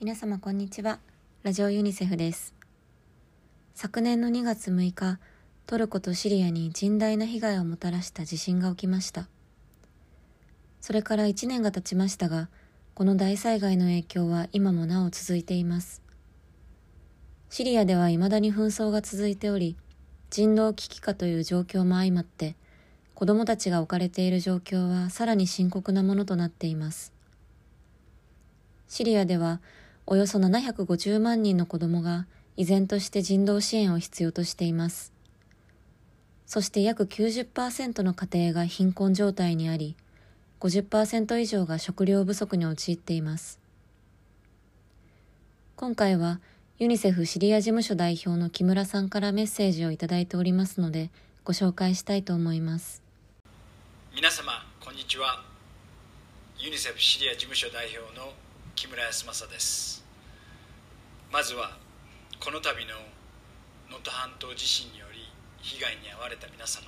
皆様こんにちは。ラジオユニセフです。昨年の2月6日トルコとシリアに甚大な被害をもたらした地震が起きました。それから1年が経ちましたがこの大災害の影響は今もなお続いています。シリアでは未だに紛争が続いており人道危機化という状況も相まって子供たちが置かれている状況はさらに深刻なものとなっています。シリアではおよそ750万人の子供が依然として人道支援を必要としています。そして約90%の家庭が貧困状態にあり、50%以上が食料不足に陥っています。今回はユニセフシリア事務所代表の木村さんからメッセージをいただいておりますので、ご紹介したいと思います。皆様、こんにちは。ユニセフシリア事務所代表の木村康政です。まずはこの度の能登半島地震により被害に遭われた皆様。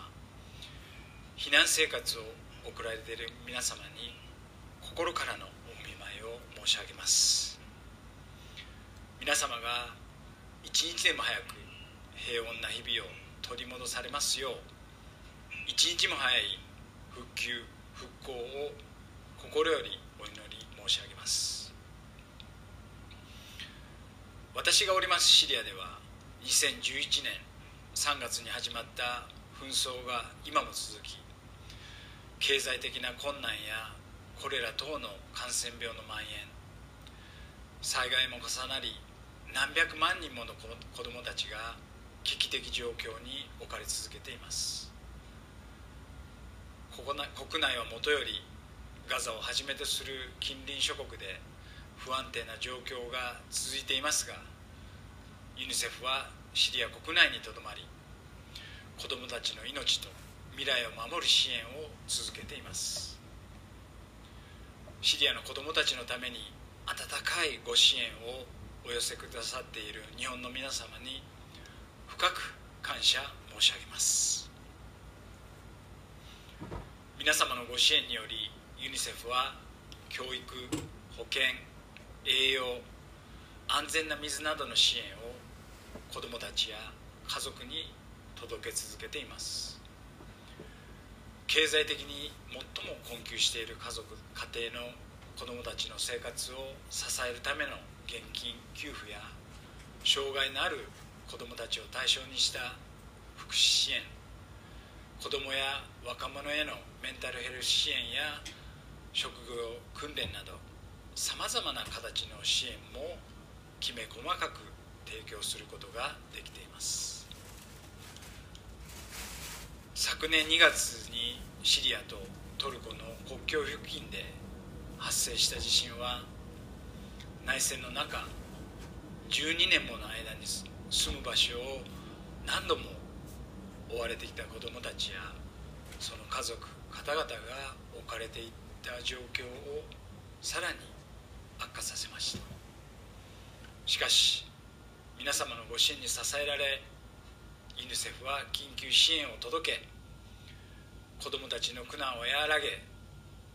避難生活を送られている皆様に心からのお見舞いを申し上げます。皆様が一日でも早く平穏な日々を取り戻されますよう一日も早い復旧復興を心よりお祈り申し上げます。私がおりますシリアでは2011年3月に始まった紛争が今も続き経済的な困難やコレラ等の感染病の蔓延災害も重なり何百万人もの子どもたちが危機的状況に置かれ続けています。国内はもとよりガザをはじめとする近隣諸国で不安定な状況が続いていますがユニセフはシリア国内にとどまり子どもたちの命と未来を守る支援を続けています。シリアの子どもたちのために温かいご支援をお寄せくださっている日本の皆様に深く感謝申し上げます。皆様のご支援によりユニセフは教育保健栄養安全な水などの支援を子どもたちや家族に届け続けています。経済的に最も困窮している家族家庭の子どもたちの生活を支えるための現金給付や障害のある子どもたちを対象にした福祉支援。子どもや若者へのメンタルヘルス支援や職業訓練などさまざまな形の支援もきめ細かく提供することができています。昨年2月にシリアとトルコの国境付近で発生した地震は内戦の中12年もの間に住む場所を何度も追われてきた子どもたちやその家族方々が置かれていった状況をさらに悪化させました。しかし皆様のご支援に支えられユニセフは緊急支援を届け子どもたちの苦難を和らげ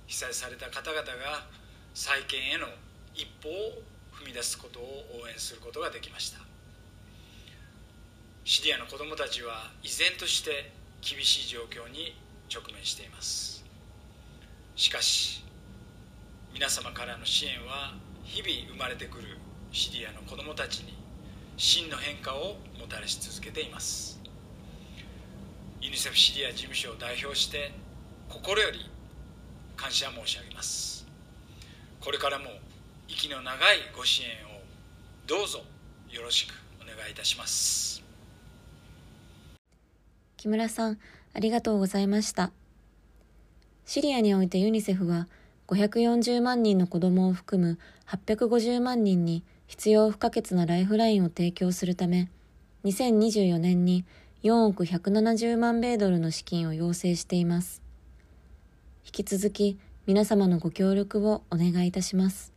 被災された方々が再建への一歩を踏み出すことを応援することができました。シリアの子どもたちは依然として厳しい状況に直面しています。しかし皆様からの支援は日々生まれてくるシリアの子どもたちに真の変化をもたらし続けています。ユニセフシリア事務所を代表して心より感謝申し上げます。これからも息の長いご支援をどうぞよろしくお願いいたします。木村さんありがとうございました。シリアにおいてユニセフは540万人の子供を含む850万人に必要不可欠なライフラインを提供するため、2024年に4億170万米ドルの資金を要請しています。引き続き皆様のご協力をお願いいたします。